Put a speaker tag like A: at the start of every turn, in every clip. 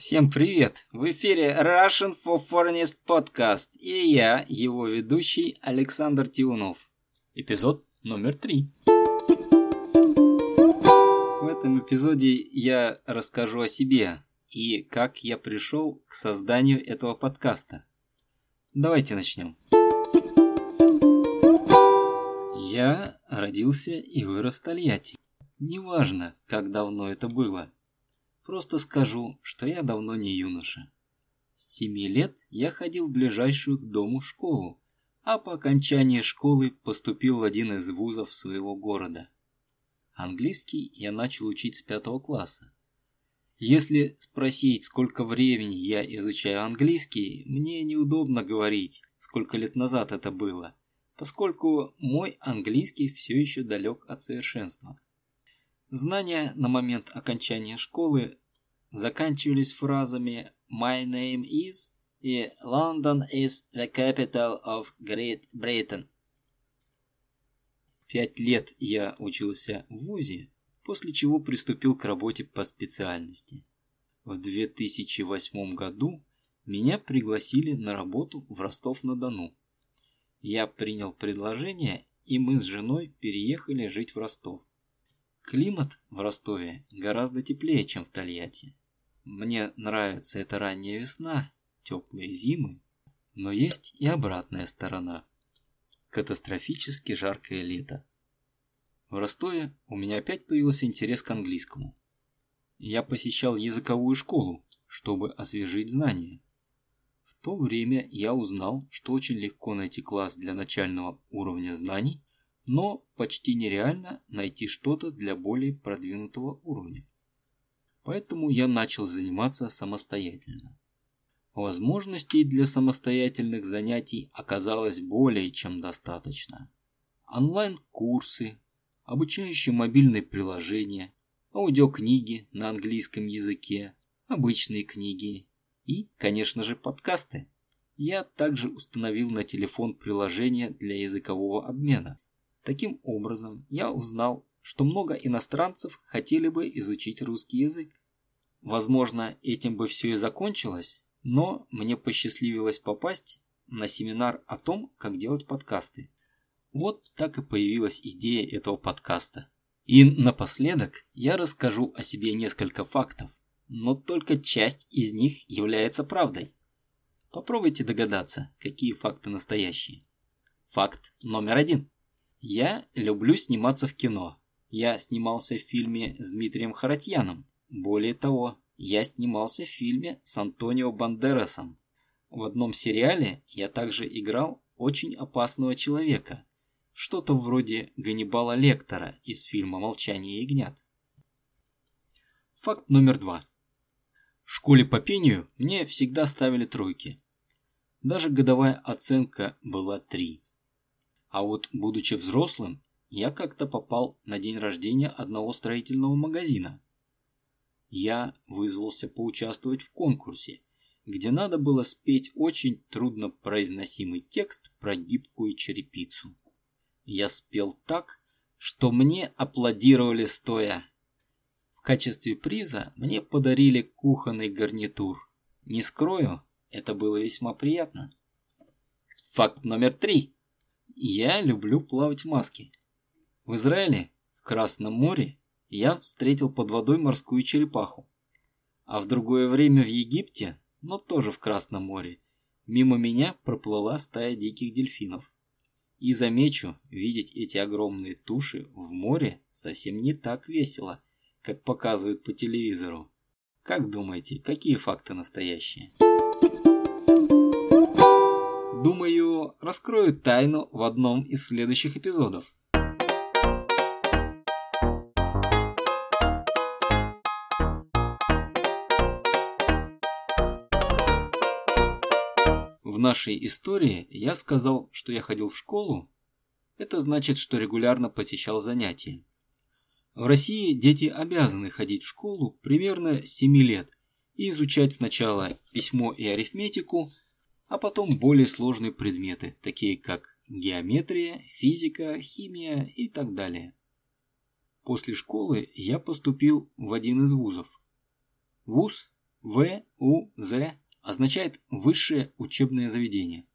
A: Всем привет! В эфире Russian for Foreigners podcast и я, его ведущий Александр Тиунов. Эпизод номер три. В этом эпизоде я расскажу о себе и как я пришел к созданию этого подкаста. Давайте начнем. Я родился и вырос в Тольятти. Неважно, как давно это было – Просто скажу, что я давно не юноша. С семи лет я ходил в ближайшую к дому школу, а по окончании школы поступил в один из вузов своего города. Английский я начал учить с пятого класса. Если спросить, сколько времени я изучаю английский, мне неудобно говорить, сколько лет назад это было, поскольку мой английский все еще далек от совершенства. Знания на момент окончания школы заканчивались фразами «My name is» и «London is the capital of Great Britain». Пять лет я учился в ВУЗе, после чего приступил к работе по специальности. В 2008 году меня пригласили на работу в Ростов-на-Дону. Я принял предложение, и мы с женой переехали жить в Ростов. Климат в Ростове гораздо теплее, чем в Тольятти. Мне нравится эта ранняя весна, теплые зимы, но есть и обратная сторона. Катастрофически жаркое лето. В Ростове у меня опять появился интерес к английскому. Я посещал языковую школу, чтобы освежить знания. В то время я узнал, что очень легко найти класс для начального уровня знаний но почти нереально найти что-то для более продвинутого уровня. Поэтому я начал заниматься самостоятельно. Возможностей для самостоятельных занятий оказалось более чем достаточно. Онлайн-курсы, обучающие мобильные приложения, аудиокниги на английском языке, обычные книги и, конечно же, подкасты. Я также установил на телефон приложение для языкового обмена, Таким образом, я узнал, что много иностранцев хотели бы изучить русский язык. Возможно, этим бы все и закончилось, но мне посчастливилось попасть на семинар о том, как делать подкасты. Вот так и появилась идея этого подкаста. И напоследок я расскажу о себе несколько фактов, но только часть из них является правдой. Попробуйте догадаться, какие факты настоящие. Факт номер один. Я люблю сниматься в кино. Я снимался в фильме с Дмитрием Харатьяном. Более того, я снимался в фильме с Антонио Бандерасом. В одном сериале я также играл очень опасного человека. Что-то вроде Ганнибала Лектора из фильма «Молчание ягнят». Факт номер два. В школе по пению мне всегда ставили тройки. Даже годовая оценка была три. А вот, будучи взрослым, я как-то попал на день рождения одного строительного магазина. Я вызвался поучаствовать в конкурсе, где надо было спеть очень трудно произносимый текст про гибкую черепицу. Я спел так, что мне аплодировали стоя. В качестве приза мне подарили кухонный гарнитур. Не скрою, это было весьма приятно. Факт номер три. Я люблю плавать в маске. В Израиле, в Красном море, я встретил под водой морскую черепаху. А в другое время в Египте, но тоже в Красном море, мимо меня проплыла стая диких дельфинов. И замечу, видеть эти огромные туши в море совсем не так весело, как показывают по телевизору. Как думаете, какие факты настоящие? Думаю, раскрою тайну в одном из следующих эпизодов. В нашей истории я сказал, что я ходил в школу. Это значит, что регулярно посещал занятия. В России дети обязаны ходить в школу примерно с 7 лет и изучать сначала письмо и арифметику, а потом более сложные предметы, такие как геометрия, физика, химия и так далее. После школы я поступил в один из вузов. Вуз ВУЗ означает высшее учебное заведение.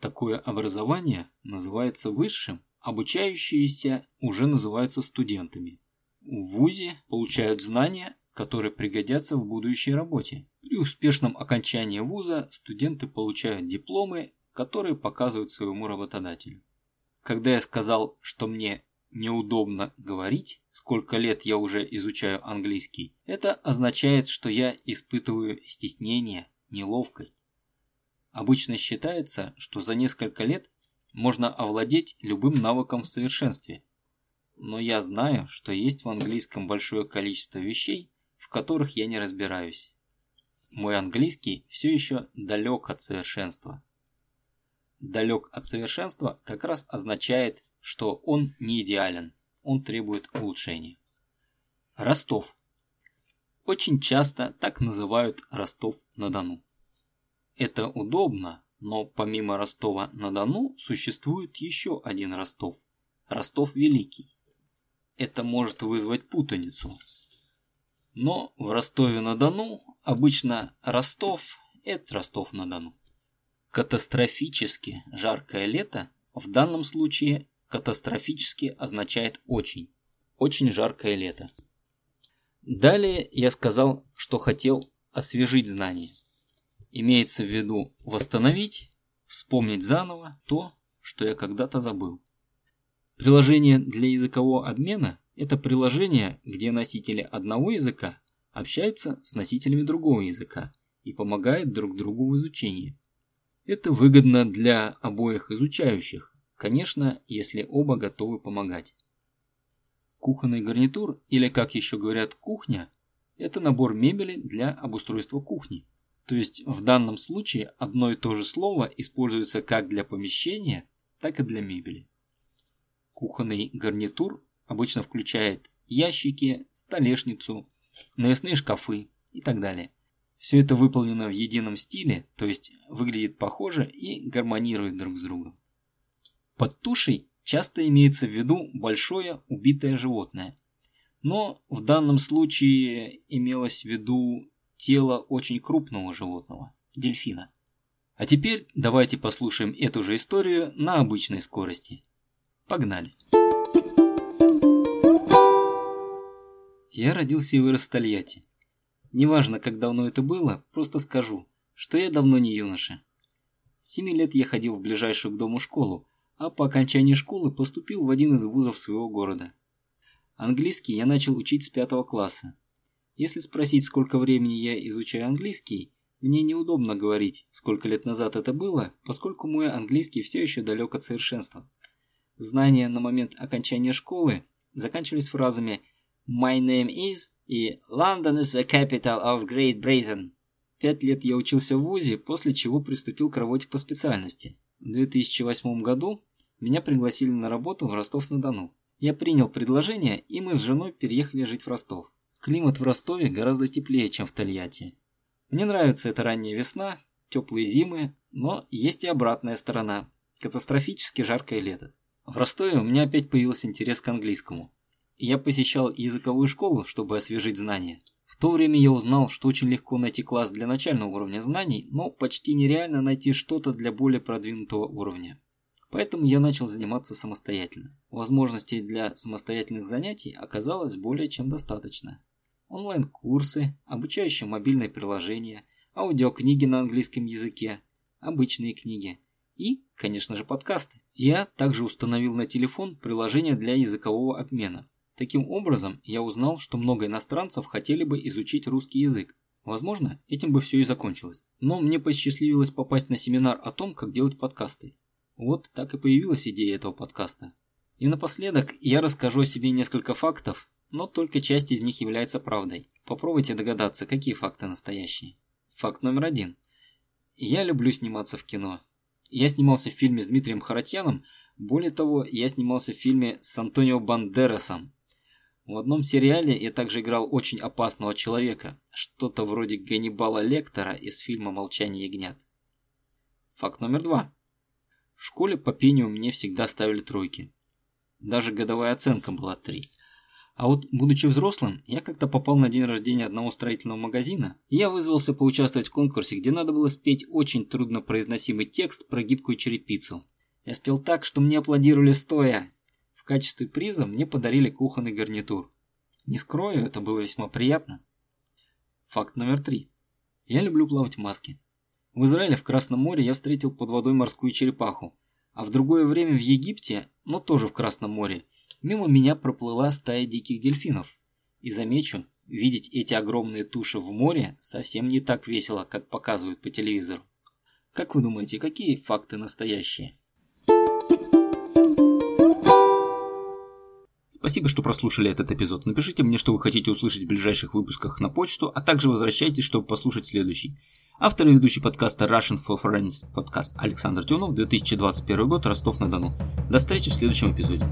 A: Такое образование называется высшим, обучающиеся уже называются студентами. В ВУЗе получают знания, которые пригодятся в будущей работе. При успешном окончании вуза студенты получают дипломы, которые показывают своему работодателю. Когда я сказал, что мне неудобно говорить, сколько лет я уже изучаю английский, это означает, что я испытываю стеснение, неловкость. Обычно считается, что за несколько лет можно овладеть любым навыком в совершенстве. Но я знаю, что есть в английском большое количество вещей, в которых я не разбираюсь. Мой английский все еще далек от совершенства. Далек от совершенства как раз означает что он не идеален, он требует улучшения. Ростов. Очень часто так называют Ростов-на-Дону. Это удобно, но помимо Ростова-на-Дону существует еще один Ростов – Ростов-Великий. Это может вызвать путаницу. Но в Ростове-на-Дону обычно Ростов – это Ростов-на-Дону. Катастрофически жаркое лето в данном случае Катастрофически означает очень. Очень жаркое лето. Далее я сказал, что хотел освежить знания. Имеется в виду восстановить, вспомнить заново то, что я когда-то забыл. Приложение для языкового обмена – это приложение, где носители одного языка общаются с носителями другого языка и помогают друг другу в изучении. Это выгодно для обоих изучающих, Конечно, если оба готовы помогать. Кухонный гарнитур, или как еще говорят кухня, это набор мебели для обустройства кухни. То есть в данном случае одно и то же слово используется как для помещения, так и для мебели. Кухонный гарнитур обычно включает ящики, столешницу, навесные шкафы и так далее. Все это выполнено в едином стиле, то есть выглядит похоже и гармонирует друг с другом. Под тушей часто имеется в виду большое убитое животное. Но в данном случае имелось в виду тело очень крупного животного – дельфина. А теперь давайте послушаем эту же историю на обычной скорости. Погнали! Я родился и вырос в Тольятти. Неважно, как давно это было, просто скажу, что я давно не юноша. С семи лет я ходил в ближайшую к дому школу, а по окончании школы поступил в один из вузов своего города. Английский я начал учить с пятого класса. Если спросить, сколько времени я изучаю английский, мне неудобно говорить, сколько лет назад это было, поскольку мой английский все еще далек от совершенства. Знания на момент окончания школы заканчивались фразами «My name is» и «London is the capital of Great Britain». Пять лет я учился в ВУЗе, после чего приступил к работе по специальности. В 2008 году меня пригласили на работу в Ростов-на-Дону. Я принял предложение, и мы с женой переехали жить в Ростов. Климат в Ростове гораздо теплее, чем в Тольятти. Мне нравится эта ранняя весна, теплые зимы, но есть и обратная сторона – катастрофически жаркое лето. В Ростове у меня опять появился интерес к английскому. Я посещал языковую школу, чтобы освежить знания. В то время я узнал, что очень легко найти класс для начального уровня знаний, но почти нереально найти что-то для более продвинутого уровня. Поэтому я начал заниматься самостоятельно. Возможностей для самостоятельных занятий оказалось более чем достаточно. Онлайн-курсы, обучающие мобильные приложения, аудиокниги на английском языке, обычные книги и, конечно же, подкасты. Я также установил на телефон приложение для языкового обмена. Таким образом, я узнал, что много иностранцев хотели бы изучить русский язык. Возможно, этим бы все и закончилось. Но мне посчастливилось попасть на семинар о том, как делать подкасты. Вот так и появилась идея этого подкаста. И напоследок я расскажу о себе несколько фактов, но только часть из них является правдой. Попробуйте догадаться, какие факты настоящие. Факт номер один. Я люблю сниматься в кино. Я снимался в фильме с Дмитрием Харатьяном, более того, я снимался в фильме с Антонио Бандерасом, в одном сериале я также играл очень опасного человека, что-то вроде Ганнибала Лектора из фильма «Молчание ягнят». Факт номер два. В школе по пению мне всегда ставили тройки. Даже годовая оценка была три. А вот, будучи взрослым, я как-то попал на день рождения одного строительного магазина, и я вызвался поучаствовать в конкурсе, где надо было спеть очень труднопроизносимый текст про гибкую черепицу. Я спел так, что мне аплодировали стоя. В качестве приза мне подарили кухонный гарнитур. Не скрою, это было весьма приятно. Факт номер три. Я люблю плавать в маске. В Израиле в Красном море я встретил под водой морскую черепаху, а в другое время в Египте, но тоже в Красном море, мимо меня проплыла стая диких дельфинов. И замечу, видеть эти огромные туши в море совсем не так весело, как показывают по телевизору. Как вы думаете, какие факты настоящие? Спасибо, что прослушали этот эпизод. Напишите мне, что вы хотите услышать в ближайших выпусках на почту, а также возвращайтесь, чтобы послушать следующий. Автор и ведущий подкаста Russian for Friends подкаст Александр Тюнов, 2021 год, Ростов-на-Дону. До встречи в следующем эпизоде.